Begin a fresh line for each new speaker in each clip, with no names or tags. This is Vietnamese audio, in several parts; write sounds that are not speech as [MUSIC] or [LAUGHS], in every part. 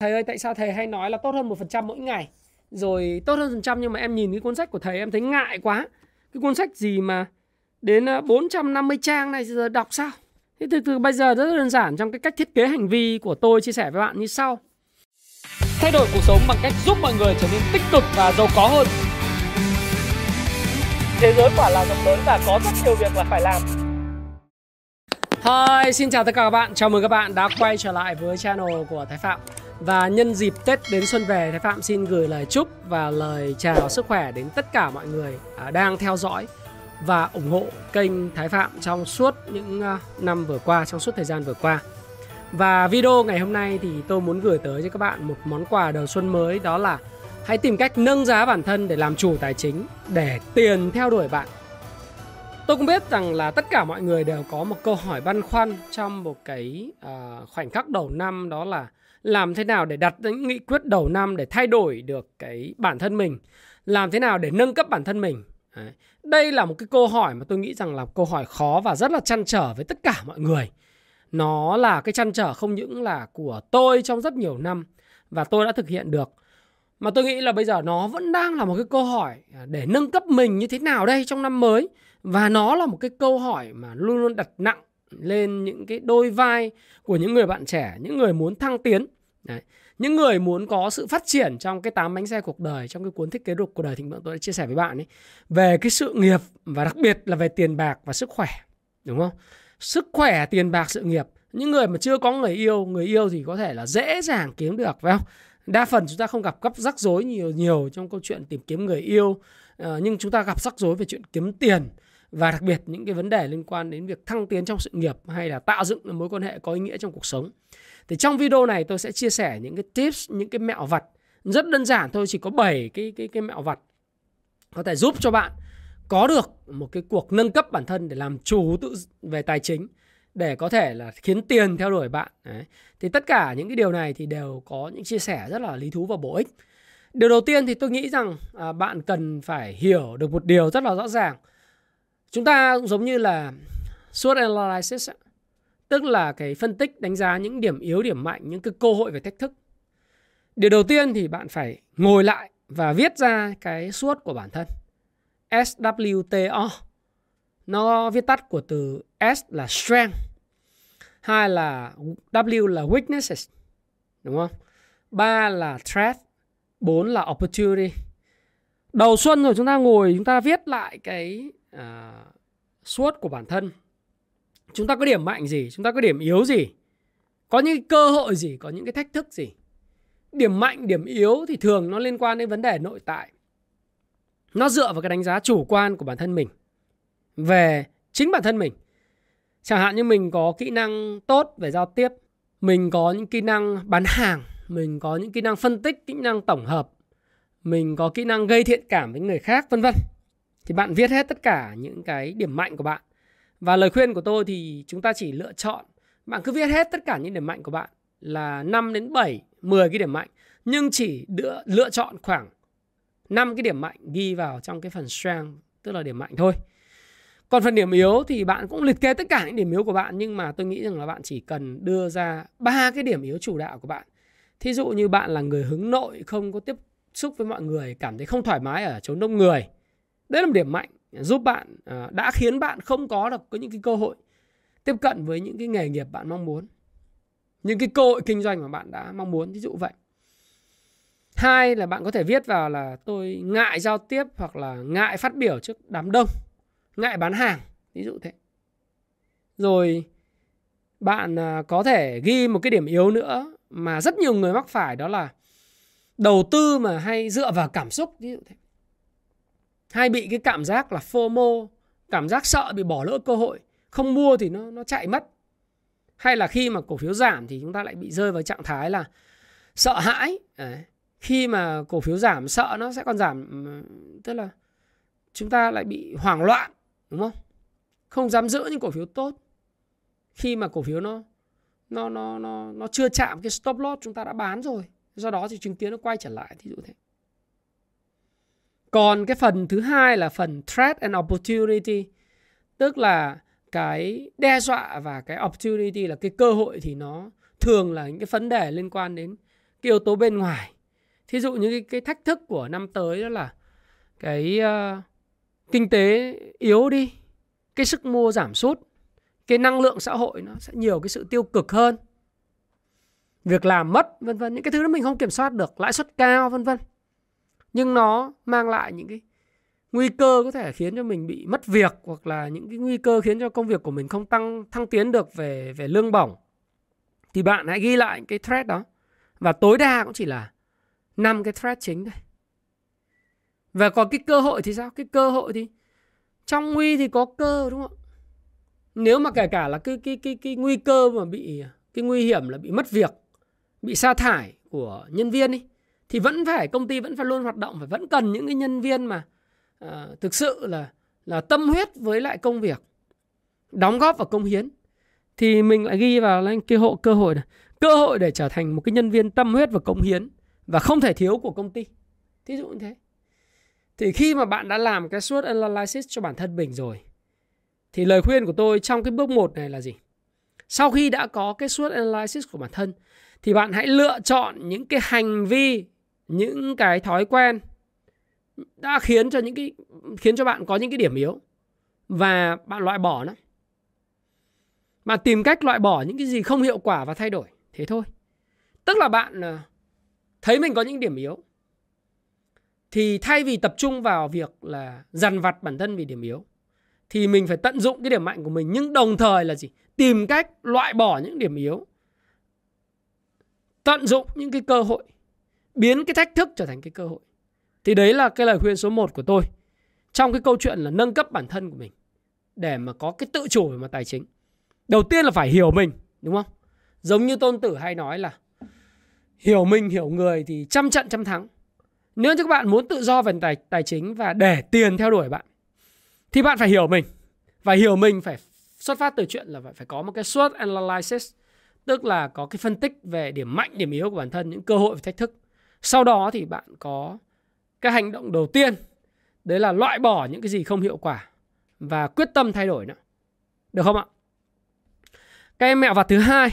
thầy ơi tại sao thầy hay nói là tốt hơn một phần trăm mỗi ngày? Rồi tốt hơn phần trăm nhưng mà em nhìn cái cuốn sách của thầy em thấy ngại quá. Cái cuốn sách gì mà đến à, 450 trang này giờ đọc sao? Thế từ từ bây giờ rất đơn giản trong cái cách thiết kế hành vi của tôi chia sẻ với bạn như sau. Thay đổi cuộc sống bằng cách giúp mọi người trở nên tích cực và giàu có hơn. Thế giới quả là rộng lớn và có rất nhiều việc là phải làm. Hi, xin chào tất cả các bạn. Chào mừng các bạn đã quay trở lại với channel của Thái Phạm. Và nhân dịp Tết đến xuân về, Thái Phạm xin gửi lời chúc và lời chào sức khỏe đến tất cả mọi người à, đang theo dõi và ủng hộ kênh Thái Phạm trong suốt những à, năm vừa qua, trong suốt thời gian vừa qua. Và video ngày hôm nay thì tôi muốn gửi tới cho các bạn một món quà đầu xuân mới đó là hãy tìm cách nâng giá bản thân để làm chủ tài chính, để tiền theo đuổi bạn Tôi cũng biết rằng là tất cả mọi người đều có một câu hỏi băn khoăn trong một cái uh, khoảnh khắc đầu năm đó là làm thế nào để đặt những nghị quyết đầu năm để thay đổi được cái bản thân mình, làm thế nào để nâng cấp bản thân mình. Đấy. Đây là một cái câu hỏi mà tôi nghĩ rằng là câu hỏi khó và rất là chăn trở với tất cả mọi người. Nó là cái chăn trở không những là của tôi trong rất nhiều năm và tôi đã thực hiện được mà tôi nghĩ là bây giờ nó vẫn đang là một cái câu hỏi để nâng cấp mình như thế nào đây trong năm mới và nó là một cái câu hỏi mà luôn luôn đặt nặng lên những cái đôi vai của những người bạn trẻ, những người muốn thăng tiến. Đấy. Những người muốn có sự phát triển trong cái tám bánh xe cuộc đời, trong cái cuốn thiết kế độc cuộc đời thịnh vượng tôi đã chia sẻ với bạn ấy, về cái sự nghiệp và đặc biệt là về tiền bạc và sức khỏe, đúng không sức khỏe, tiền bạc, sự nghiệp, những người mà chưa có người yêu người yêu thì có thể là dễ dàng kiếm được, phải không đa phần chúng ta không gặp gấp rắc rối nhiều nhiều trong câu chuyện tìm kiếm người yêu ờ, nhưng chúng ta gặp rắc rối về chuyện kiếm tiền và đặc biệt những cái vấn đề liên quan đến việc thăng tiến trong sự nghiệp hay là tạo dựng mối quan hệ có ý nghĩa trong cuộc sống. Thì trong video này tôi sẽ chia sẻ những cái tips, những cái mẹo vặt rất đơn giản thôi, chỉ có 7 cái cái cái mẹo vặt có thể giúp cho bạn có được một cái cuộc nâng cấp bản thân để làm chủ tự về tài chính để có thể là khiến tiền theo đuổi bạn. Đấy. Thì tất cả những cái điều này thì đều có những chia sẻ rất là lý thú và bổ ích. Điều đầu tiên thì tôi nghĩ rằng à, bạn cần phải hiểu được một điều rất là rõ ràng Chúng ta cũng giống như là SWOT analysis tức là cái phân tích đánh giá những điểm yếu, điểm mạnh, những cái cơ hội và thách thức. Điều đầu tiên thì bạn phải ngồi lại và viết ra cái suốt của bản thân. SWTO. Nó viết tắt của từ S là strength, hai là W là weaknesses, đúng không? Ba là threat, bốn là opportunity. Đầu xuân rồi chúng ta ngồi chúng ta viết lại cái uh, suốt của bản thân chúng ta có điểm mạnh gì? Chúng ta có điểm yếu gì? Có những cơ hội gì? Có những cái thách thức gì? Điểm mạnh, điểm yếu thì thường nó liên quan đến vấn đề nội tại. Nó dựa vào cái đánh giá chủ quan của bản thân mình. Về chính bản thân mình. Chẳng hạn như mình có kỹ năng tốt về giao tiếp. Mình có những kỹ năng bán hàng. Mình có những kỹ năng phân tích, kỹ năng tổng hợp. Mình có kỹ năng gây thiện cảm với người khác, vân vân. Thì bạn viết hết tất cả những cái điểm mạnh của bạn và lời khuyên của tôi thì chúng ta chỉ lựa chọn bạn cứ viết hết tất cả những điểm mạnh của bạn là 5 đến 7, 10 cái điểm mạnh nhưng chỉ lựa, lựa chọn khoảng 5 cái điểm mạnh ghi vào trong cái phần strength tức là điểm mạnh thôi. Còn phần điểm yếu thì bạn cũng liệt kê tất cả những điểm yếu của bạn nhưng mà tôi nghĩ rằng là bạn chỉ cần đưa ra ba cái điểm yếu chủ đạo của bạn. Thí dụ như bạn là người hướng nội không có tiếp xúc với mọi người, cảm thấy không thoải mái ở chốn đông người Đấy là một điểm mạnh giúp bạn à, đã khiến bạn không có được có những cái cơ hội tiếp cận với những cái nghề nghiệp bạn mong muốn. Những cái cơ hội kinh doanh mà bạn đã mong muốn, ví dụ vậy. Hai là bạn có thể viết vào là tôi ngại giao tiếp hoặc là ngại phát biểu trước đám đông, ngại bán hàng, ví dụ thế. Rồi bạn à, có thể ghi một cái điểm yếu nữa mà rất nhiều người mắc phải đó là đầu tư mà hay dựa vào cảm xúc, ví dụ thế hay bị cái cảm giác là FOMO, cảm giác sợ bị bỏ lỡ cơ hội, không mua thì nó nó chạy mất. Hay là khi mà cổ phiếu giảm thì chúng ta lại bị rơi vào trạng thái là sợ hãi, Đấy. khi mà cổ phiếu giảm, sợ nó sẽ còn giảm tức là chúng ta lại bị hoảng loạn, đúng không? Không dám giữ những cổ phiếu tốt. Khi mà cổ phiếu nó nó nó nó nó chưa chạm cái stop loss chúng ta đã bán rồi, do đó thì chứng kiến nó quay trở lại, thí dụ thế còn cái phần thứ hai là phần threat and opportunity, tức là cái đe dọa và cái opportunity là cái cơ hội thì nó thường là những cái vấn đề liên quan đến cái yếu tố bên ngoài. Thí dụ như cái, cái thách thức của năm tới đó là cái uh, kinh tế yếu đi cái sức mua giảm sút cái năng lượng xã hội nó sẽ nhiều cái sự tiêu cực hơn việc làm mất vân vân những cái thứ đó mình không kiểm soát được lãi suất cao vân vân nhưng nó mang lại những cái nguy cơ có thể khiến cho mình bị mất việc hoặc là những cái nguy cơ khiến cho công việc của mình không tăng, thăng tiến được về về lương bổng. Thì bạn hãy ghi lại cái thread đó. Và tối đa cũng chỉ là năm cái thread chính thôi. Và còn cái cơ hội thì sao? Cái cơ hội thì trong nguy thì có cơ, đúng không? Nếu mà kể cả là cái cái cái cái nguy cơ mà bị, cái nguy hiểm là bị mất việc, bị sa thải của nhân viên đi thì vẫn phải công ty vẫn phải luôn hoạt động phải vẫn cần những cái nhân viên mà uh, thực sự là là tâm huyết với lại công việc đóng góp vào công hiến. Thì mình lại ghi vào lên cái hộ cơ hội này cơ hội để trở thành một cái nhân viên tâm huyết và công hiến và không thể thiếu của công ty. Thí dụ như thế. Thì khi mà bạn đã làm cái SWOT analysis cho bản thân mình rồi thì lời khuyên của tôi trong cái bước một này là gì? Sau khi đã có cái SWOT analysis của bản thân thì bạn hãy lựa chọn những cái hành vi những cái thói quen đã khiến cho những cái, khiến cho bạn có những cái điểm yếu và bạn loại bỏ nó. Bạn tìm cách loại bỏ những cái gì không hiệu quả và thay đổi, thế thôi. Tức là bạn ờ, thấy mình có những điểm yếu thì thay vì tập trung vào việc là dằn vặt bản thân vì điểm yếu thì mình phải tận dụng cái điểm mạnh của mình. Nhưng đồng thời là gì? Tìm cách loại bỏ những điểm yếu, tận dụng những cái cơ hội biến cái thách thức trở thành cái cơ hội. Thì đấy là cái lời khuyên số 1 của tôi trong cái câu chuyện là nâng cấp bản thân của mình để mà có cái tự chủ về mặt tài chính. Đầu tiên là phải hiểu mình, đúng không? Giống như tôn tử hay nói là hiểu mình, hiểu người thì trăm trận trăm thắng. Nếu như các bạn muốn tự do về tài tài chính và để tiền theo đuổi bạn, thì bạn phải hiểu mình. Và hiểu mình phải xuất phát từ chuyện là phải có một cái SWOT analysis, tức là có cái phân tích về điểm mạnh, điểm yếu của bản thân, những cơ hội và thách thức sau đó thì bạn có cái hành động đầu tiên, đấy là loại bỏ những cái gì không hiệu quả và quyết tâm thay đổi nữa. Được không ạ? Cái mẹo vặt thứ hai,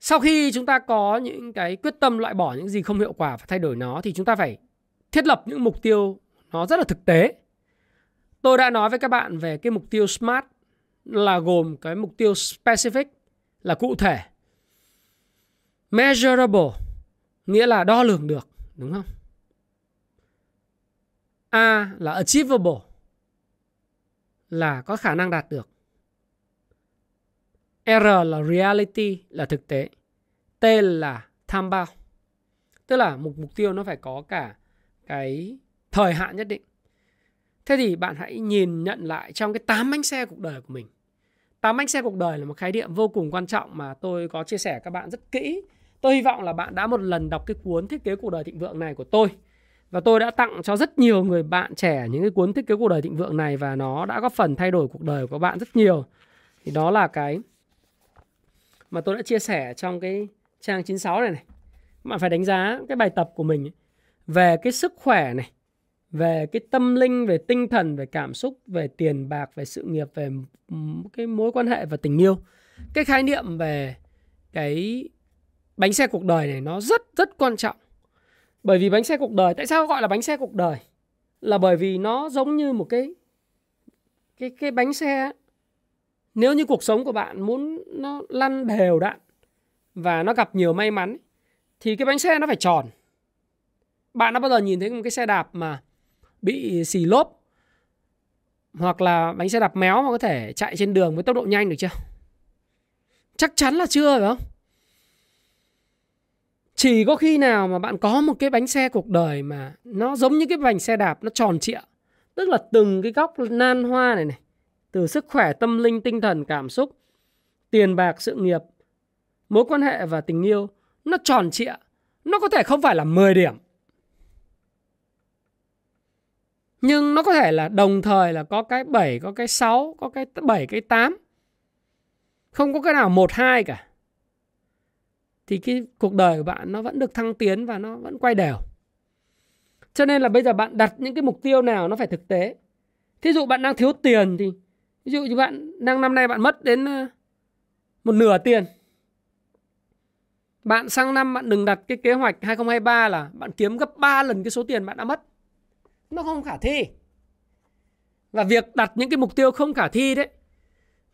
sau khi chúng ta có những cái quyết tâm loại bỏ những gì không hiệu quả và thay đổi nó thì chúng ta phải thiết lập những mục tiêu nó rất là thực tế. Tôi đã nói với các bạn về cái mục tiêu smart là gồm cái mục tiêu specific là cụ thể, measurable nghĩa là đo lường được, đúng không a là achievable, là có khả năng đạt được R là reality, là thực tế. T là tham bao. Tức là một mục tiêu nó phải có cả cái thời hạn nhất định. Thế thì bạn hãy nhìn nhận lại trong cái tám bánh xe cuộc đời của mình. Tám bánh xe cuộc đời là một khái niệm vô cùng quan trọng mà tôi có chia sẻ các bạn rất kỹ. Tôi hy vọng là bạn đã một lần đọc cái cuốn thiết kế cuộc đời thịnh vượng này của tôi. Và tôi đã tặng cho rất nhiều người bạn trẻ những cái cuốn thiết kế cuộc đời thịnh vượng này và nó đã góp phần thay đổi cuộc đời của bạn rất nhiều. Thì đó là cái mà tôi đã chia sẻ trong cái trang 96 này này. Bạn phải đánh giá cái bài tập của mình về cái sức khỏe này, về cái tâm linh, về tinh thần, về cảm xúc, về tiền bạc, về sự nghiệp, về cái mối quan hệ và tình yêu. Cái khái niệm về cái bánh xe cuộc đời này nó rất rất quan trọng. Bởi vì bánh xe cuộc đời, tại sao gọi là bánh xe cuộc đời? Là bởi vì nó giống như một cái cái cái bánh xe nếu như cuộc sống của bạn muốn nó lăn đều đặn và nó gặp nhiều may mắn thì cái bánh xe nó phải tròn. Bạn đã bao giờ nhìn thấy một cái xe đạp mà bị xì lốp hoặc là bánh xe đạp méo mà có thể chạy trên đường với tốc độ nhanh được chưa? Chắc chắn là chưa phải không? Chỉ có khi nào mà bạn có một cái bánh xe cuộc đời mà nó giống như cái bánh xe đạp nó tròn trịa. Tức là từng cái góc nan hoa này này từ sức khỏe tâm linh tinh thần cảm xúc tiền bạc sự nghiệp mối quan hệ và tình yêu nó tròn trịa nó có thể không phải là 10 điểm nhưng nó có thể là đồng thời là có cái 7, có cái 6, có cái 7, cái 8. Không có cái nào 1 2 cả. Thì cái cuộc đời của bạn nó vẫn được thăng tiến và nó vẫn quay đều. Cho nên là bây giờ bạn đặt những cái mục tiêu nào nó phải thực tế. Thí dụ bạn đang thiếu tiền thì ví dụ như bạn, đang năm nay bạn mất đến ờ, một nửa tiền Bạn sang năm bạn đừng đặt cái kế hoạch 2023 là bạn kiếm gấp 3 lần cái số tiền bạn đã mất. Nó không khả thi. Và việc đặt những cái mục tiêu không khả thi đấy,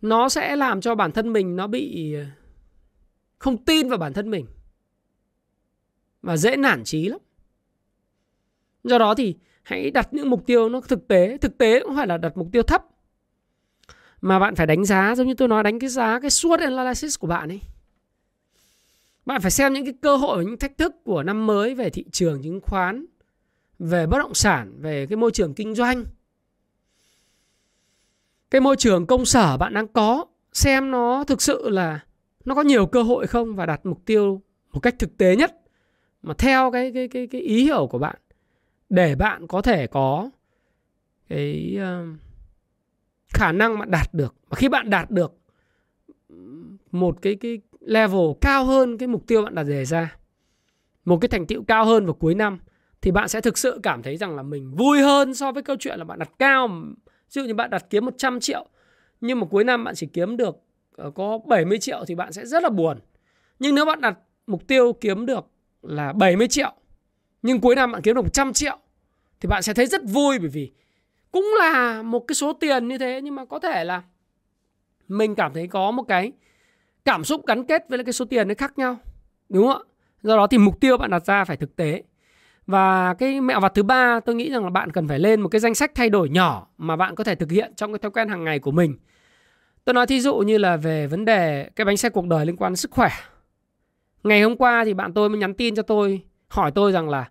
nó sẽ làm cho bản thân mình nó bị ờ, không tin vào bản thân mình và dễ nản trí lắm. Do đó thì hãy đặt những mục tiêu nó thực tế, thực tế cũng phải là đặt mục tiêu thấp. Mà bạn phải đánh giá giống như tôi nói đánh cái giá cái SWOT analysis của bạn ấy. Bạn phải xem những cái cơ hội những thách thức của năm mới về thị trường chứng khoán, về bất động sản, về cái môi trường kinh doanh. Cái môi trường công sở bạn đang có xem nó thực sự là nó có nhiều cơ hội không? Và đặt mục tiêu một cách thực tế nhất mà theo cái cái cái cái ý hiểu của bạn để bạn có thể có cái uh, khả năng mà đạt được. Và khi bạn đạt được một cái cái level cao hơn cái mục tiêu bạn đặt đề ra một cái thành tựu cao hơn vào cuối năm thì bạn sẽ thực sự cảm thấy rằng là mình vui hơn so với câu chuyện là bạn đặt cao. Ví dụ như bạn đặt kiếm 100 triệu nhưng mà cuối năm bạn chỉ kiếm được Ờ, có 70 triệu thì bạn sẽ rất là buồn. Nhưng nếu bạn đặt mục tiêu kiếm được là 70 triệu, nhưng cuối năm bạn kiếm được 100 triệu, thì bạn sẽ thấy rất vui bởi vì cũng là một cái số tiền như thế, nhưng mà có thể là mình cảm thấy có một cái cảm xúc gắn kết với cái số tiền nó khác nhau, đúng không ạ? Do đó thì mục tiêu bạn đặt ra phải thực tế. Và cái mẹo vặt thứ ba, tôi nghĩ rằng là bạn cần phải lên một cái danh sách thay đổi nhỏ mà bạn có thể thực hiện trong cái thói quen hàng ngày của mình tôi nói thí dụ như là về vấn đề cái bánh xe cuộc đời liên quan đến sức khỏe ngày hôm qua thì bạn tôi mới nhắn tin cho tôi hỏi tôi rằng là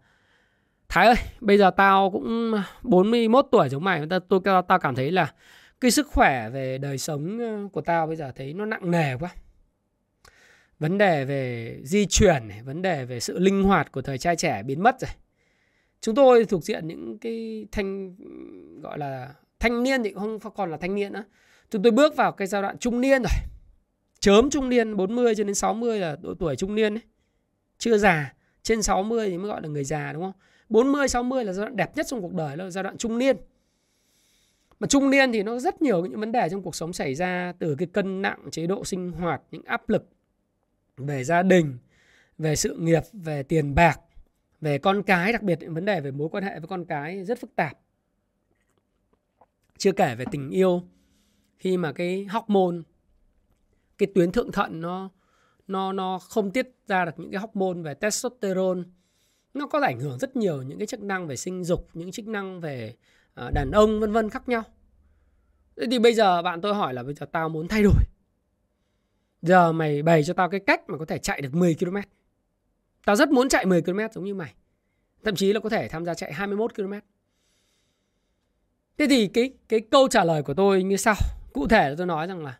Thái ơi, bây giờ tao cũng 41 tuổi giống mày, tao tôi tao cảm thấy là cái sức khỏe về đời sống ờ, của tao bây giờ thấy nó nặng nề quá. Vấn đề về di chuyển này, vấn đề về sự linh hoạt của thời trai trẻ biến mất rồi. Chúng tôi thuộc diện những cái thanh gọi là thanh niên thì không còn là thanh niên nữa. Chúng tôi bước vào cái giai đoạn trung niên rồi. Chớm trung niên 40 cho đến 60 là độ tuổi trung niên ấy. Chưa già, trên 60 thì mới gọi là người già đúng không? 40 60 là giai đoạn đẹp nhất trong cuộc đời là giai đoạn trung niên. Mà trung niên thì nó rất nhiều những vấn đề trong cuộc sống xảy ra từ cái cân nặng chế độ sinh hoạt, những áp lực về gia đình, về sự nghiệp, về tiền bạc, về con cái, đặc biệt những vấn đề về mối quan hệ với con cái rất phức tạp. Chưa kể về tình yêu khi mà cái hormone, cái tuyến thượng thận nó nó nó không tiết ra được những cái hormone về testosterone, nó có ảnh hưởng rất nhiều những cái chức năng về sinh dục, những chức năng về à, đàn ông, vân vân khác nhau. Thế thì bây giờ bạn tôi hỏi là bây giờ tao muốn thay đổi. Giờ mày bày cho tao cái cách mà có thể chạy được 10 km tao rất muốn chạy 10 km giống như mày. Thậm chí là có thể tham gia chạy 21 km thế thì cái cái câu trả lời của tôi như sau cụ thể là tôi nói rằng là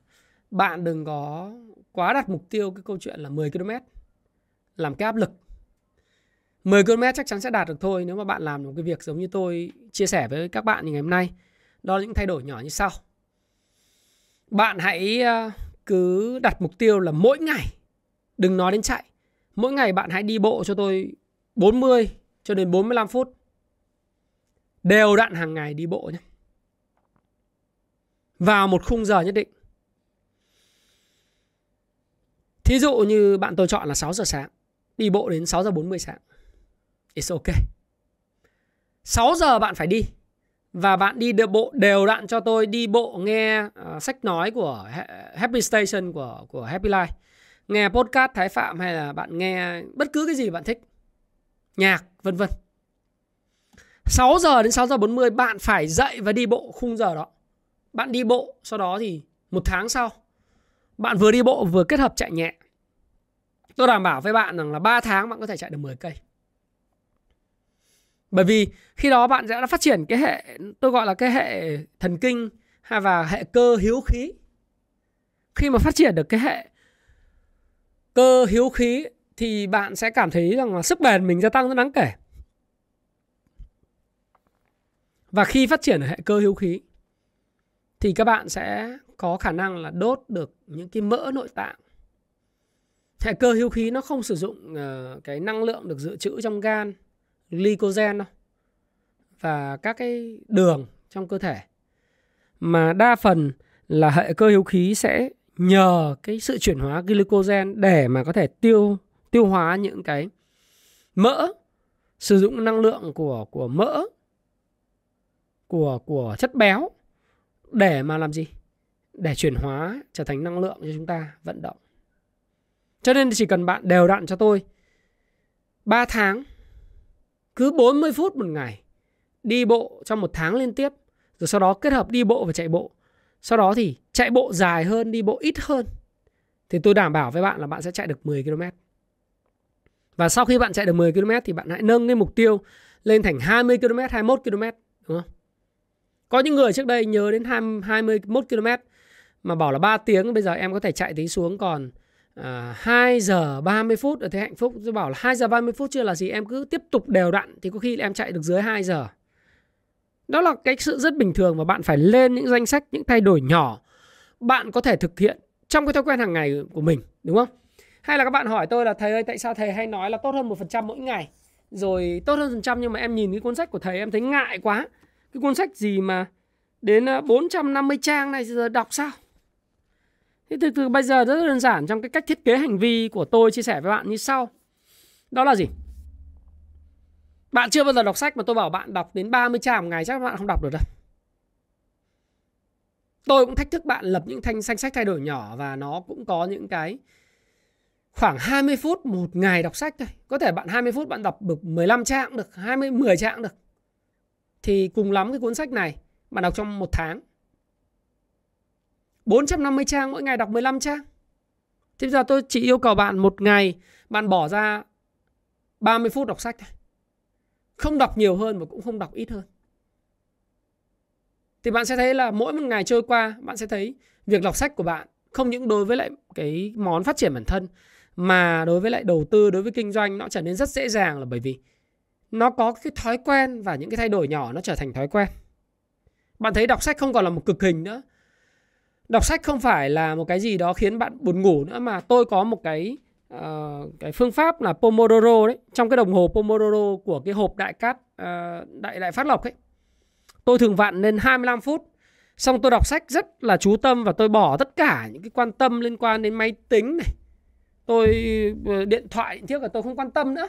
bạn đừng có quá đặt mục tiêu cái câu chuyện là 10 km làm cái áp lực 10 km chắc chắn sẽ đạt được thôi nếu mà bạn làm một cái việc giống như tôi chia sẻ với các bạn như ngày hôm nay. Đó là những thay đổi nhỏ như sau. Bạn hãy ờ, cứ đặt mục tiêu là mỗi ngày, đừng nói đến chạy. Mỗi ngày bạn hãy đi bộ cho tôi 40 cho đến 45 phút. Đều đặn hàng ngày đi bộ nhé. Vào một khung giờ nhất định. Thí dụ như bạn tôi chọn là 6 giờ sáng, đi bộ đến 6 giờ 40 sáng. It's ok. 6 giờ bạn phải đi và bạn đi bộ đều đặn cho tôi đi bộ nghe uh, sách nói của Happy Station của của Happy Life. Nghe podcast Thái Phạm hay là bạn nghe bất cứ cái gì bạn thích. Nhạc vân vân. 6 giờ đến 6 giờ 40 bạn phải dậy và đi bộ khung giờ đó. Bạn đi bộ, sau đó thì một tháng sau, bạn vừa đi bộ vừa kết hợp chạy nhẹ. Tôi đảm bảo với bạn rằng là 3 tháng bạn có thể chạy được 10 cây. Bởi vì khi đó bạn sẽ đã phát triển cái hệ, tôi gọi là cái hệ thần kinh hay và hệ cơ hiếu khí. Khi mà phát triển được cái hệ cơ hiếu khí thì bạn sẽ cảm thấy rằng là sức bền mình gia tăng rất đáng kể. Và khi phát triển ở hệ cơ hiếu khí thì các bạn sẽ có khả năng là đốt được những cái mỡ nội tạng. Hệ cơ hưu khí nó không sử dụng uh, cái năng lượng được dự trữ trong gan glycogen đâu và các cái đường trong cơ thể mà đa phần là hệ cơ hữu khí sẽ nhờ cái sự chuyển hóa glycogen để mà có thể tiêu tiêu hóa những cái mỡ sử dụng năng lượng của của mỡ của của chất béo để mà làm gì? Để chuyển hóa, trở thành năng lượng cho chúng ta vận động. Cho nên chỉ cần bạn đều đặn cho tôi 3 tháng, cứ 40 phút một ngày, đi bộ trong một tháng liên tiếp, rồi sau đó kết hợp đi bộ và chạy bộ. Sau đó thì chạy bộ dài hơn, đi bộ ít hơn, thì tôi đảm bảo với bạn là bạn sẽ chạy được 10 km và sau khi bạn chạy được 10 km thì bạn hãy nâng cái mục tiêu lên thành 20 km 21 km đúng không? Có những người trước đây nhớ đến 20, 21 km mà bảo là 3 tiếng bây giờ em có thể chạy tí xuống còn à, 2 giờ 30 phút ở thế hạnh phúc. Tôi bảo là 2 giờ 30 phút chưa là gì em cứ tiếp tục đều đặn thì có khi em chạy được dưới 2 giờ. Đó là cái sự rất bình thường và bạn phải lên những danh sách những thay đổi nhỏ bạn có thể thực hiện trong cái thói quen hàng ngày của mình đúng không? Hay là các bạn hỏi tôi là thầy ơi tại sao thầy hay nói là tốt hơn một phần trăm mỗi ngày? Rồi tốt hơn phần trăm nhưng mà em nhìn cái cuốn sách của thầy em thấy ngại quá cái cuốn sách gì mà đến à, 450 trang này giờ đọc sao Thế từ từ bây giờ rất đơn giản trong cái cách thiết kế hành vi của tôi chia sẻ với bạn như sau. Đó là gì? Bạn chưa bao giờ đọc sách mà tôi bảo bạn đọc đến 30 trang một ngày chắc bạn không đọc được đâu. Tôi cũng thách thức bạn lập những thanh danh sách thay đổi nhỏ và nó cũng có những cái khoảng 20 phút một ngày đọc sách thôi. Có thể bạn 20 phút bạn đọc được 15 trang được, 20 10 trang được. Thì cùng lắm cái cuốn sách này bạn đọc trong một tháng 450 trang mỗi ngày đọc 15 trang. Thế bây giờ tôi chỉ yêu cầu bạn một ngày bạn bỏ ra 30 phút đọc sách thôi. Không đọc nhiều hơn và cũng không đọc ít hơn. Thì bạn sẽ thấy là mỗi một ngày trôi qua bạn sẽ thấy việc đọc sách của bạn không những đối với lại cái món phát triển bản thân mà đối với lại đầu tư, đối với kinh doanh nó trở nên rất dễ dàng là bởi vì nó có cái thói quen và những cái thay đổi nhỏ nó trở thành thói quen. Bạn thấy đọc sách không còn là một cực hình nữa. Đọc sách không phải là một cái gì đó khiến bạn buồn ngủ nữa mà tôi có một cái uh, cái phương pháp là Pomodoro đấy. Trong cái đồng hồ Pomodoro của cái hộp đại cát uh, đại đại phát lộc ấy. Tôi thường vặn lên 25 phút. Xong tôi đọc sách rất là chú tâm và tôi bỏ tất cả những cái quan tâm liên quan đến máy tính này. Tôi ờ, điện thoại trước là tôi không quan tâm nữa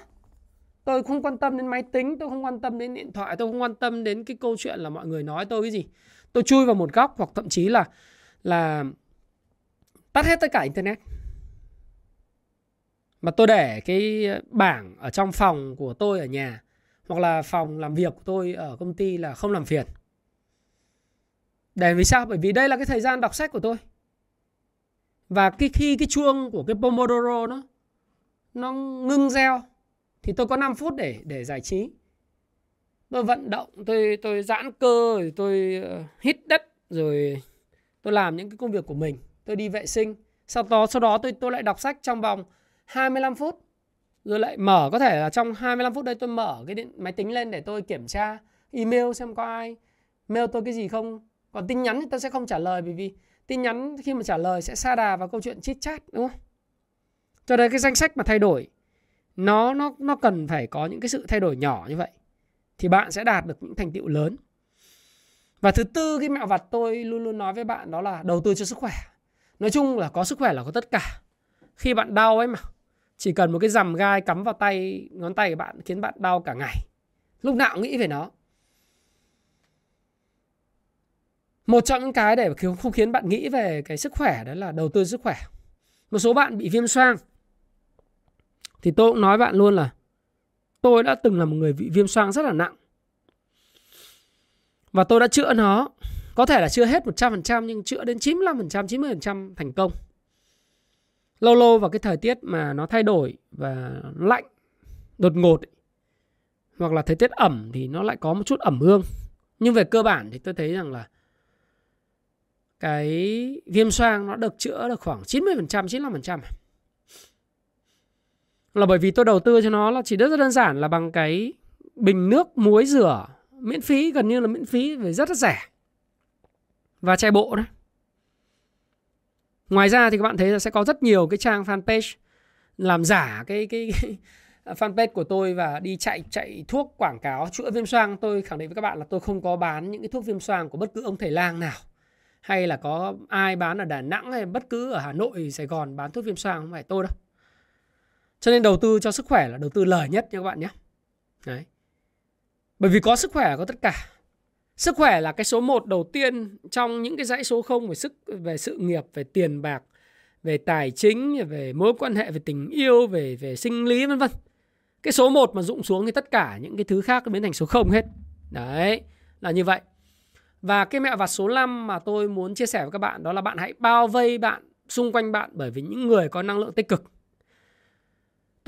tôi không quan tâm đến máy tính, tôi không quan tâm đến điện thoại, tôi không quan tâm đến cái câu chuyện là mọi người nói tôi cái gì. Tôi chui vào một góc hoặc thậm chí là là tắt hết tất cả internet. Mà tôi để cái bảng ở trong phòng của tôi ở nhà, hoặc là phòng làm việc của tôi ở công ty là không làm phiền. Để vì sao? Bởi vì đây là cái thời gian đọc sách của tôi. Và cái khi cái chuông của cái pomodoro nó nó ngưng reo thì tôi có 5 phút để để giải trí. Tôi vận động, tôi tôi giãn cơ, rồi tôi ờ, hít đất, rồi tôi làm những cái công việc của mình. Tôi đi vệ sinh. Sau đó sau đó tôi tôi lại đọc sách trong vòng 25 phút. Rồi lại mở, có thể là trong 25 phút đây tôi mở cái điện, máy tính lên để tôi kiểm tra email xem có ai mail tôi cái gì không. Còn tin nhắn thì tôi sẽ không trả lời bởi vì tin nhắn khi mà trả lời sẽ xa đà vào câu chuyện chit chat, đúng không? Cho nên cái danh sách mà thay đổi nó nó nó cần phải có những cái sự thay đổi nhỏ như vậy thì bạn sẽ đạt được những thành tựu lớn và thứ tư cái mẹo vặt tôi luôn luôn nói với bạn đó là đầu tư cho sức khỏe. Nói chung là có sức khỏe là có tất cả. Khi bạn đau ấy mà, chỉ cần một cái rằm gai cắm vào tay, ngón tay của bạn khiến bạn đau cả ngày. Lúc nào cũng nghĩ về nó. Một trong những cái để không khiến bạn nghĩ về cái sức khỏe đó là đầu tư sức khỏe. Một số bạn bị viêm xoang. Thì tôi cũng nói bạn luôn là tôi đã từng là một người bị viêm xoang rất là nặng. Và tôi đã chữa nó. Có thể là chưa hết 100% nhưng chữa đến 95%, 90% thành công. Lâu lâu vào cái thời tiết mà nó thay đổi và lạnh đột ngột ấy, hoặc là thời tiết ẩm thì nó lại có một chút ẩm hương. Nhưng về cơ bản thì tôi thấy rằng là cái viêm xoang nó được chữa được khoảng 90% 95% là bởi vì tôi đầu tư cho nó là chỉ rất đơn giản là bằng cái bình nước muối rửa miễn phí gần như là miễn phí về rất là rẻ. Và chạy bộ đấy. Ngoài ra thì các bạn thấy là sẽ có rất nhiều cái trang fanpage làm giả cái cái, cái [LAUGHS] fanpage của tôi và đi chạy chạy thuốc quảng cáo chữa viêm xoang. Tôi khẳng định với các bạn là tôi không có bán những cái thuốc viêm xoang của bất cứ ông thầy lang nào. Hay là có ai bán ở Đà Nẵng hay bất cứ ở Hà Nội Sài Gòn bán thuốc viêm xoang không phải tôi đâu. Cho nên đầu tư cho sức khỏe là đầu tư lời nhất nha các bạn nhé. Đấy. Bởi vì có sức khỏe có tất cả. Sức khỏe là cái số 1 đầu tiên trong những cái dãy số 0 về sức về sự nghiệp, về tiền bạc, về tài chính, về mối quan hệ, về tình yêu, về về sinh lý vân vân. Cái số 1 mà rụng xuống thì tất cả những cái thứ khác nó biến thành số 0 hết. Đấy, là như vậy. Và cái mẹo vặt số 5 mà tôi muốn chia sẻ với các bạn đó là bạn hãy bao vây bạn xung quanh bạn bởi vì những người có năng lượng tích cực.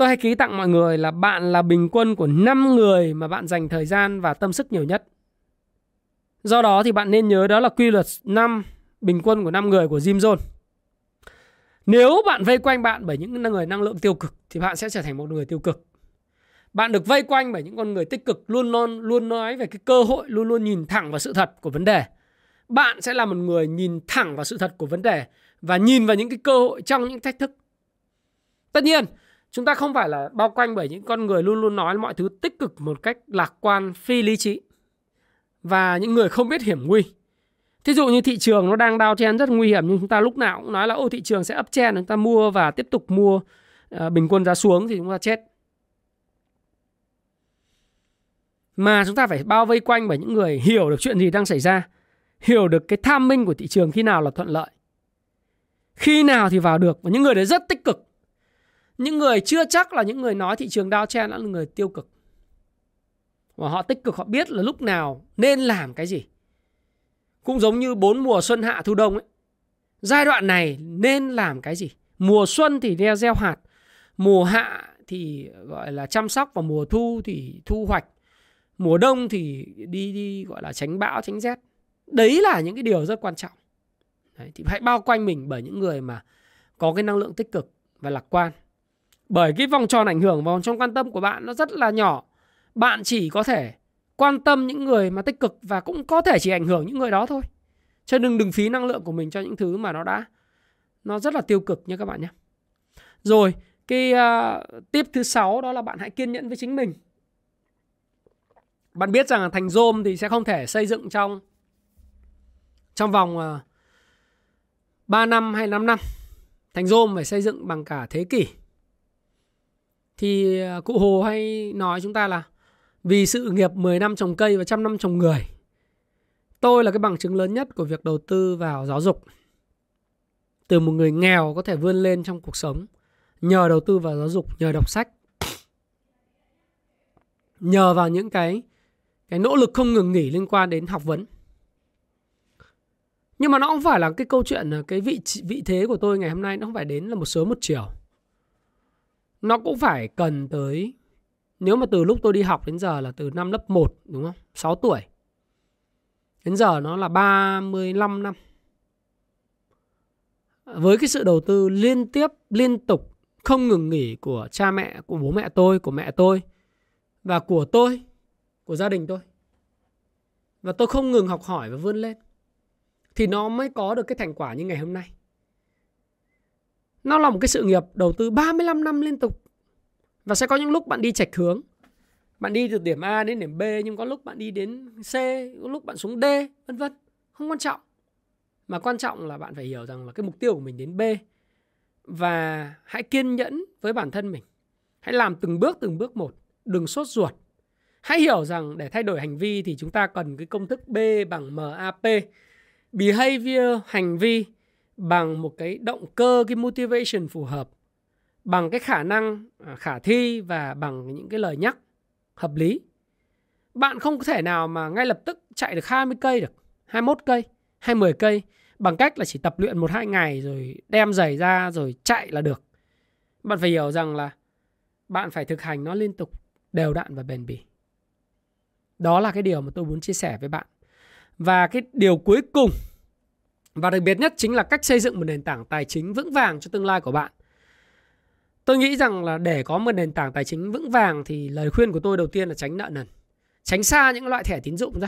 Tôi hay ký tặng mọi người là bạn là bình quân của 5 người mà bạn dành thời gian và tâm sức nhiều nhất. Do đó thì bạn nên nhớ đó là quy luật 5 bình quân của 5 người của Jim Jones. Nếu bạn vây quanh bạn bởi những người năng lượng tiêu cực thì bạn sẽ trở thành một người tiêu cực. Bạn được vây quanh bởi những con người tích cực luôn luôn luôn nói về cái cơ hội, luôn luôn nhìn thẳng vào sự thật của vấn đề. Bạn sẽ là một người nhìn thẳng vào sự thật của vấn đề và nhìn vào những cái cơ hội trong những thách thức. Tất nhiên, chúng ta không phải là bao quanh bởi những con người luôn luôn nói mọi thứ tích cực một cách lạc quan, phi lý trí và những người không biết hiểm nguy. Thí dụ như thị trường nó đang đao chen rất nguy hiểm nhưng chúng ta lúc nào cũng nói là ô thị trường sẽ ấp chen chúng ta mua và tiếp tục mua uh, bình quân giá xuống thì chúng ta chết. Mà chúng ta phải bao vây quanh bởi những người hiểu được chuyện gì đang xảy ra, hiểu được cái tham minh của thị trường khi nào là thuận lợi. Khi nào thì vào được và những người đấy rất tích cực. Những người chưa chắc là những người nói thị trường đao chen là người tiêu cực. Và họ tích cực họ biết là lúc nào nên làm cái gì. Cũng giống như bốn mùa xuân hạ thu đông ấy. Giai đoạn này nên làm cái gì? Mùa xuân thì đeo, gieo hạt, mùa hạ thì gọi là chăm sóc và mùa thu thì thu hoạch. Mùa đông thì đi đi gọi là tránh bão, tránh rét. Đấy là những cái điều rất quan trọng. Đấy, thì hãy bao quanh mình bởi những người mà có cái năng lượng tích cực và lạc quan. Bởi cái vòng tròn ảnh hưởng, vòng tròn quan tâm của bạn nó rất là nhỏ. Bạn chỉ có thể quan tâm những người mà tích cực và cũng có thể chỉ ảnh hưởng những người đó thôi. Cho đừng đừng phí năng lượng của mình cho những thứ mà nó đã nó rất là tiêu cực nha các bạn nhé. Rồi, cái uh, tiếp thứ sáu đó là bạn hãy kiên nhẫn với chính mình. Bạn biết rằng là thành rôm thì sẽ không thể xây dựng trong trong vòng ờ, uh, 3 năm hay 5 năm. Thành rôm phải xây dựng bằng cả thế kỷ. Thì à, cụ Hồ hay nói chúng ta là vì sự nghiệp 10 năm trồng cây và trăm năm trồng người. Tôi là cái bằng chứng lớn nhất của việc đầu tư vào giáo dục. Từ một người nghèo có thể vươn lên trong cuộc sống nhờ đầu tư vào giáo dục, nhờ đọc sách. Nhờ vào những cái cái nỗ lực không ngừng nghỉ liên quan đến học vấn. Nhưng mà nó không phải là cái câu chuyện à, cái vị vị thế của tôi ngày hôm nay nó không phải đến là một sớm một chiều. Nó cũng phải cần tới nếu mà từ lúc tôi đi học đến giờ là từ năm lớp 1 đúng không? 6 tuổi. Đến giờ nó là 35 năm. Với cái sự đầu tư liên tiếp, liên tục, không ngừng nghỉ của cha mẹ, của bố mẹ tôi, của mẹ tôi và của tôi, của gia đình tôi. Và tôi không ngừng học hỏi và vươn lên. Thì nó mới có được cái thành quả như ngày hôm nay. Nó là một cái sự nghiệp đầu tư 35 năm liên tục và sẽ có những lúc bạn đi chạch hướng. Bạn đi từ điểm A đến điểm B nhưng có lúc bạn đi đến C, có lúc bạn xuống D, vân vân. Không quan trọng. Mà quan trọng là bạn phải hiểu rằng là cái mục tiêu của mình đến B và hãy kiên nhẫn với bản thân mình. Hãy làm từng bước từng bước một, đừng sốt ruột. Hãy hiểu rằng để thay đổi hành vi thì chúng ta cần cái công thức B bằng MAP. Behavior hành vi bằng một cái động cơ cái motivation phù hợp bằng cái khả năng à, khả thi và bằng những cái lời nhắc hợp lý. Bạn không có thể nào mà ngay lập tức chạy được 20 cây được, 21 cây 20 cây bằng cách là chỉ tập luyện 1 2 ngày rồi đem giày ra rồi chạy là được. Bạn phải hiểu rằng là bạn phải thực hành nó liên tục, đều đặn và bền bỉ. Đó là cái điều mà tôi muốn chia sẻ với bạn. Và cái điều cuối cùng và đặc biệt nhất chính là cách xây dựng một nền tảng tài chính vững vàng cho tương lai của bạn. Tôi nghĩ rằng là để có một nền tảng tài chính vững vàng thì lời khuyên của tôi đầu tiên là tránh nợ nần. Tránh xa những loại thẻ tín dụng ra.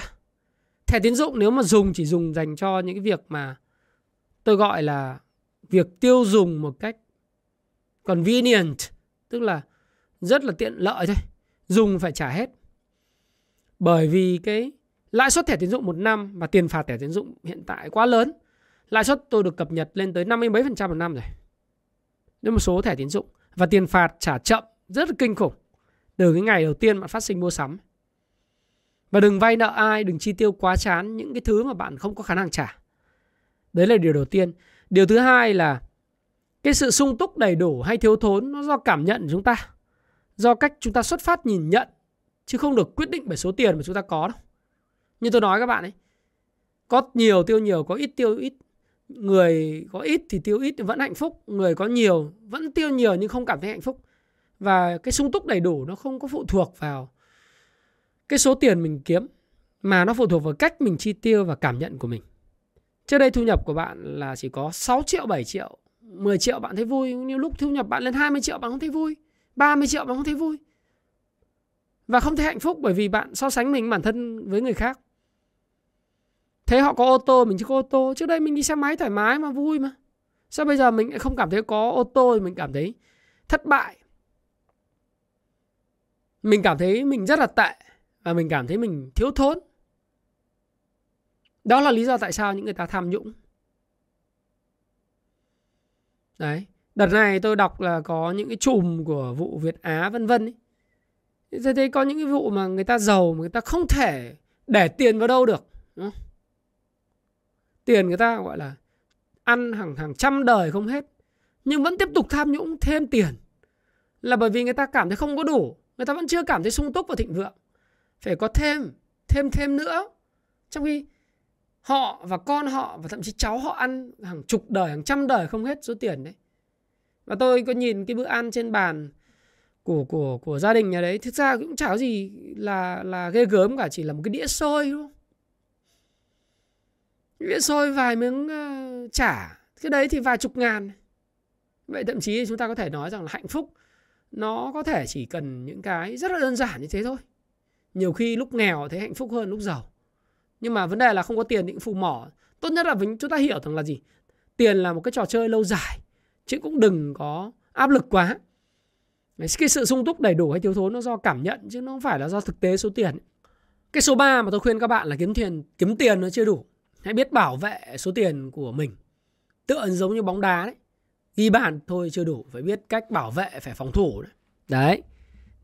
Thẻ tín dụng nếu mà dùng chỉ dùng dành cho những cái việc mà tôi gọi là việc tiêu dùng một cách convenient, tức là rất là tiện lợi thôi. Dùng phải trả hết. Bởi vì cái lãi suất thẻ tín dụng một năm và tiền phạt thẻ tín dụng hiện tại quá lớn. Lãi suất tôi được cập nhật lên tới 50 mấy phần trăm một năm rồi. Đến một số thẻ tín dụng. Và tiền phạt trả chậm, rất là kinh khủng. Từ cái ngày đầu tiên bạn phát sinh mua sắm. Và đừng vay nợ ai, đừng chi tiêu quá chán, những cái thứ mà bạn không có khả năng trả. Đấy là điều đầu tiên. Điều thứ hai là cái sự sung túc đầy đủ hay thiếu thốn nó do cảm nhận của chúng ta. Do cách chúng ta xuất phát nhìn nhận, chứ không được quyết định bởi số tiền mà chúng ta có đâu. Như tôi nói các bạn ấy, có nhiều tiêu nhiều, có ít tiêu ít người có ít thì tiêu ít, vẫn hạnh phúc. Người có nhiều, vẫn tiêu nhiều nhưng không cảm thấy hạnh phúc. Và cái sung túc đầy đủ nó không có phụ thuộc vào cái số tiền mình kiếm, mà nó phụ thuộc vào cách mình chi tiêu và cảm nhận của mình. Trước đây thu nhập của bạn là chỉ có 6 triệu 7 triệu 10 triệu bạn thấy vui. Nhưng lúc thu nhập bạn lên 20 triệu bạn không thấy vui 30 triệu bạn không thấy vui. Và không thấy hạnh phúc bởi vì bạn so sánh mình bản thân với người khác. Thế họ có ô tô, mình chưa có ô tô Trước đây mình đi xe máy thoải mái mà, vui mà Sao bây giờ mình lại không cảm thấy có ô tô Mình cảm thấy thất bại Mình cảm thấy mình rất là tệ Và mình cảm thấy mình thiếu thốn Đó là lý do tại sao những người ta tham nhũng Đấy, Đợt này tôi đọc là có những cái chùm của vụ Việt Á vân vân ấy. Tôi thấy có những cái vụ mà người ta giàu mà người ta không thể để tiền vào đâu được. Đúng không? Tiền người ta gọi là ăn hàng hàng trăm đời không hết, nhưng vẫn tiếp tục tham nhũng thêm tiền. Là bởi vì người ta cảm thấy không có đủ, người ta vẫn chưa cảm thấy sung túc và thịnh vượng. Phải có thêm thêm thêm nữa. Trong khi họ và con họ và thậm chí cháu họ ăn hàng chục đời, hàng trăm đời không hết số tiền đấy. Và tôi có nhìn cái bữa ăn trên bàn của của của gia đình nhà đấy, thực ra cũng chả có gì là là ghê gớm cả, chỉ là một cái đĩa xôi đúng không xôi vài miếng uh, chả Cái đấy thì vài chục ngàn. Vậy thậm chí chúng ta có thể nói rằng là hạnh phúc Nó có thể chỉ cần những cái rất là đơn giản như thế thôi. Nhiều khi lúc nghèo thấy hạnh phúc hơn lúc giàu. Nhưng mà vấn đề là không có tiền định phù mỏ. Tốt nhất là chúng ta hiểu rằng là gì? Tiền là một cái trò chơi lâu dài Chứ cũng đừng có áp lực quá. Cái sự sung túc đầy đủ hay thiếu thốn nó do cảm nhận Chứ nó không phải là do thực tế số tiền. Cái số 3 mà tôi khuyên các bạn là kiếm tiền Kiếm tiền nó chưa đủ hãy biết bảo vệ số tiền của mình. Tựa giống như bóng đá đấy. Ghi bàn thôi chưa đủ, phải biết cách bảo vệ, phải phòng thủ đấy. Đấy.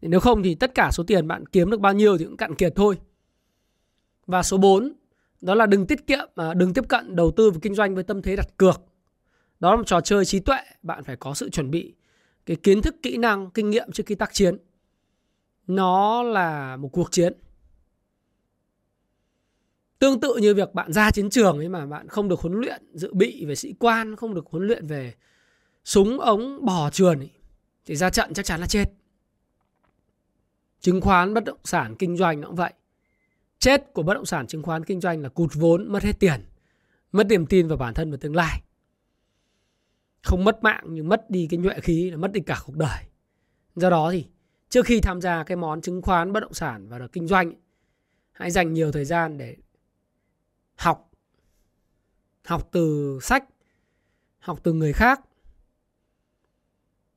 Nếu không thì tất cả số tiền bạn kiếm được bao nhiêu thì cũng cạn kiệt thôi. Và số 4 đó là đừng tiết kiệm mà đừng tiếp cận đầu tư và kinh doanh với tâm thế đặt cược. Đó là một trò chơi trí tuệ, bạn phải có sự chuẩn bị cái kiến thức, kỹ năng, kinh nghiệm trước khi tác chiến. Nó là một cuộc chiến. Tương tự như việc bạn ra chiến trường ấy mà bạn không được huấn luyện dự bị về sĩ quan, không được huấn luyện về súng ống bò trườn ấy, thì ra trận chắc chắn là chết. Chứng khoán, bất động sản, kinh doanh nó cũng vậy. Chết của bất động sản, chứng khoán, kinh doanh là cụt vốn, mất hết tiền, mất niềm tin vào bản thân và tương lai. Không mất mạng nhưng mất đi cái nhuệ khí là mất đi cả cuộc đời. Do đó thì trước khi tham gia cái món chứng khoán, bất động sản và kinh doanh hãy dành nhiều thời gian để học học từ sách, học từ người khác,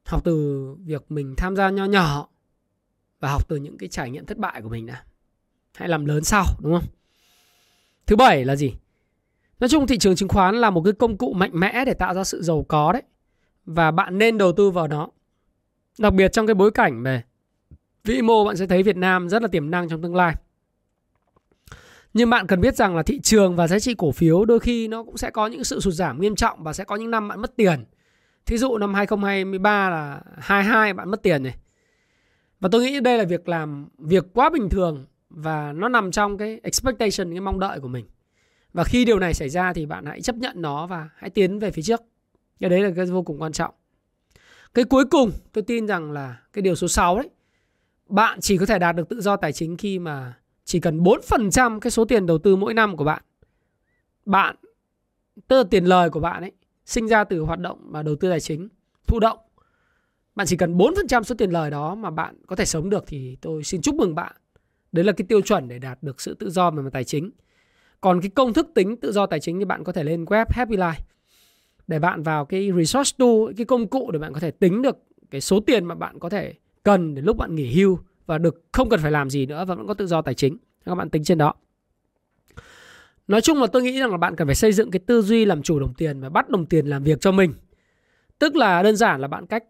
học từ việc mình tham gia nho nhỏ và học từ những cái trải nghiệm thất bại của mình đã. Hãy làm lớn sau, đúng không? Thứ bảy là gì? Nói chung thị trường chứng khoán là một cái công cụ mạnh mẽ để tạo ra sự giàu có đấy, và bạn nên đầu tư vào nó. Đặc biệt trong cái bối cảnh về vĩ mô, bạn sẽ thấy Việt Nam rất là tiềm năng trong tương lai nhưng bạn cần biết rằng là thị trường và giá trị cổ phiếu đôi khi nó cũng sẽ có những sự sụt giảm nghiêm trọng và sẽ có những năm bạn mất tiền. Thí dụ năm 2023 là 22 bạn mất tiền này. Và tôi nghĩ đây là việc làm việc quá bình thường và nó nằm trong cái expectation, cái mong đợi của mình. Và khi điều này xảy ra thì bạn hãy chấp nhận nó và hãy tiến về phía trước. Cái đấy là cái vô cùng quan trọng. Cái cuối cùng tôi tin rằng là cái điều số 6 đấy. Bạn chỉ có thể đạt được tự do tài chính khi mà chỉ cần 4% cái số tiền đầu tư mỗi năm của bạn. Bạn, tức là tiền lời của bạn ấy, sinh ra từ hoạt động và đầu tư tài chính, thụ động. Bạn chỉ cần 4% số tiền lời đó mà bạn có thể sống được thì tôi xin chúc mừng bạn. Đấy là cái tiêu chuẩn để đạt được sự tự do về mặt tài chính. Còn cái công thức tính tự do tài chính thì bạn có thể lên web Happy Life để bạn vào cái resource tool, cái công cụ để bạn có thể tính được cái số tiền mà bạn có thể cần để lúc bạn nghỉ hưu và được không cần phải làm gì nữa và vẫn có tự do tài chính các bạn tính trên đó nói chung là tôi nghĩ rằng là bạn cần phải xây dựng cái tư duy làm chủ đồng tiền và bắt đồng tiền làm việc cho mình tức là đơn giản là bạn cách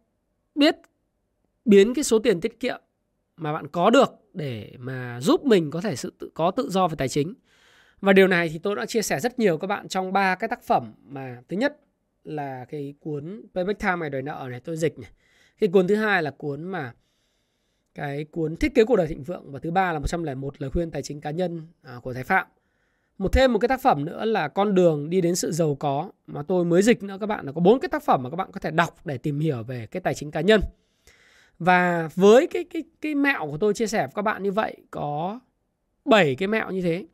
biết biến cái số tiền tiết kiệm mà bạn có được để mà giúp mình có thể sự tự, có tự do về tài chính. Và điều này thì tôi đã chia sẻ rất nhiều các bạn trong ba cái tác phẩm mà thứ nhất là cái cuốn Payback Time ngày đòi nợ này tôi dịch này. Cái cuốn thứ hai là cuốn mà cái cuốn thiết kế cuộc đời thịnh vượng và thứ ba là 101 lời khuyên tài chính cá nhân à, của Thái Phạm. Một thêm một cái tác phẩm nữa là con đường đi đến sự giàu có, mà tôi mới dịch nữa các bạn, là có bốn cái tác phẩm mà các bạn có thể đọc để tìm hiểu về cái tài chính cá nhân. Và với cái cái cái mẹo của tôi chia sẻ với các bạn như vậy, có 7 cái mẹo như thế.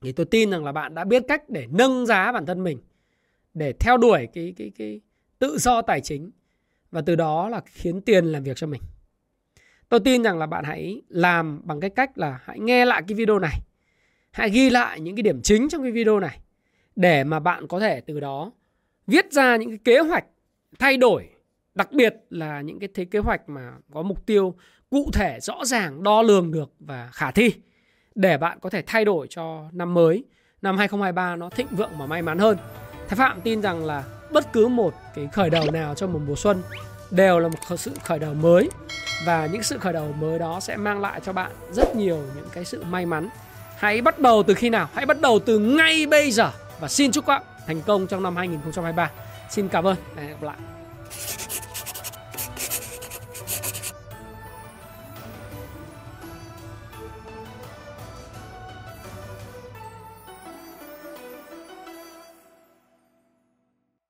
Thì tôi tin rằng là bạn đã biết cách để nâng giá bản thân mình, để theo đuổi cái cái cái tự do tài chính, và từ đó là khiến tiền làm việc cho mình. Tôi tin rằng là bạn hãy làm bằng cái cách là hãy nghe lại cái video này. Hãy ghi lại những cái điểm chính trong cái video này để mà bạn có thể từ đó viết ra những cái kế hoạch thay đổi, đặc biệt là những cái thế kế hoạch mà có mục tiêu cụ thể, rõ ràng, đo lường được và khả thi để bạn có thể thay đổi cho năm mới, năm 2023 nó thịnh vượng và may mắn hơn Thái Phạm tin rằng là bất cứ một cái khởi đầu nào cho một mùa xuân đều là một sự khởi đầu mới và những sự khởi đầu mới đó sẽ mang lại cho bạn rất nhiều những cái sự may mắn. Hãy bắt đầu từ khi nào? Hãy bắt đầu từ ngay bây giờ và xin chúc các bạn thành công trong năm 2023. Xin cảm ơn hẹn gặp lại.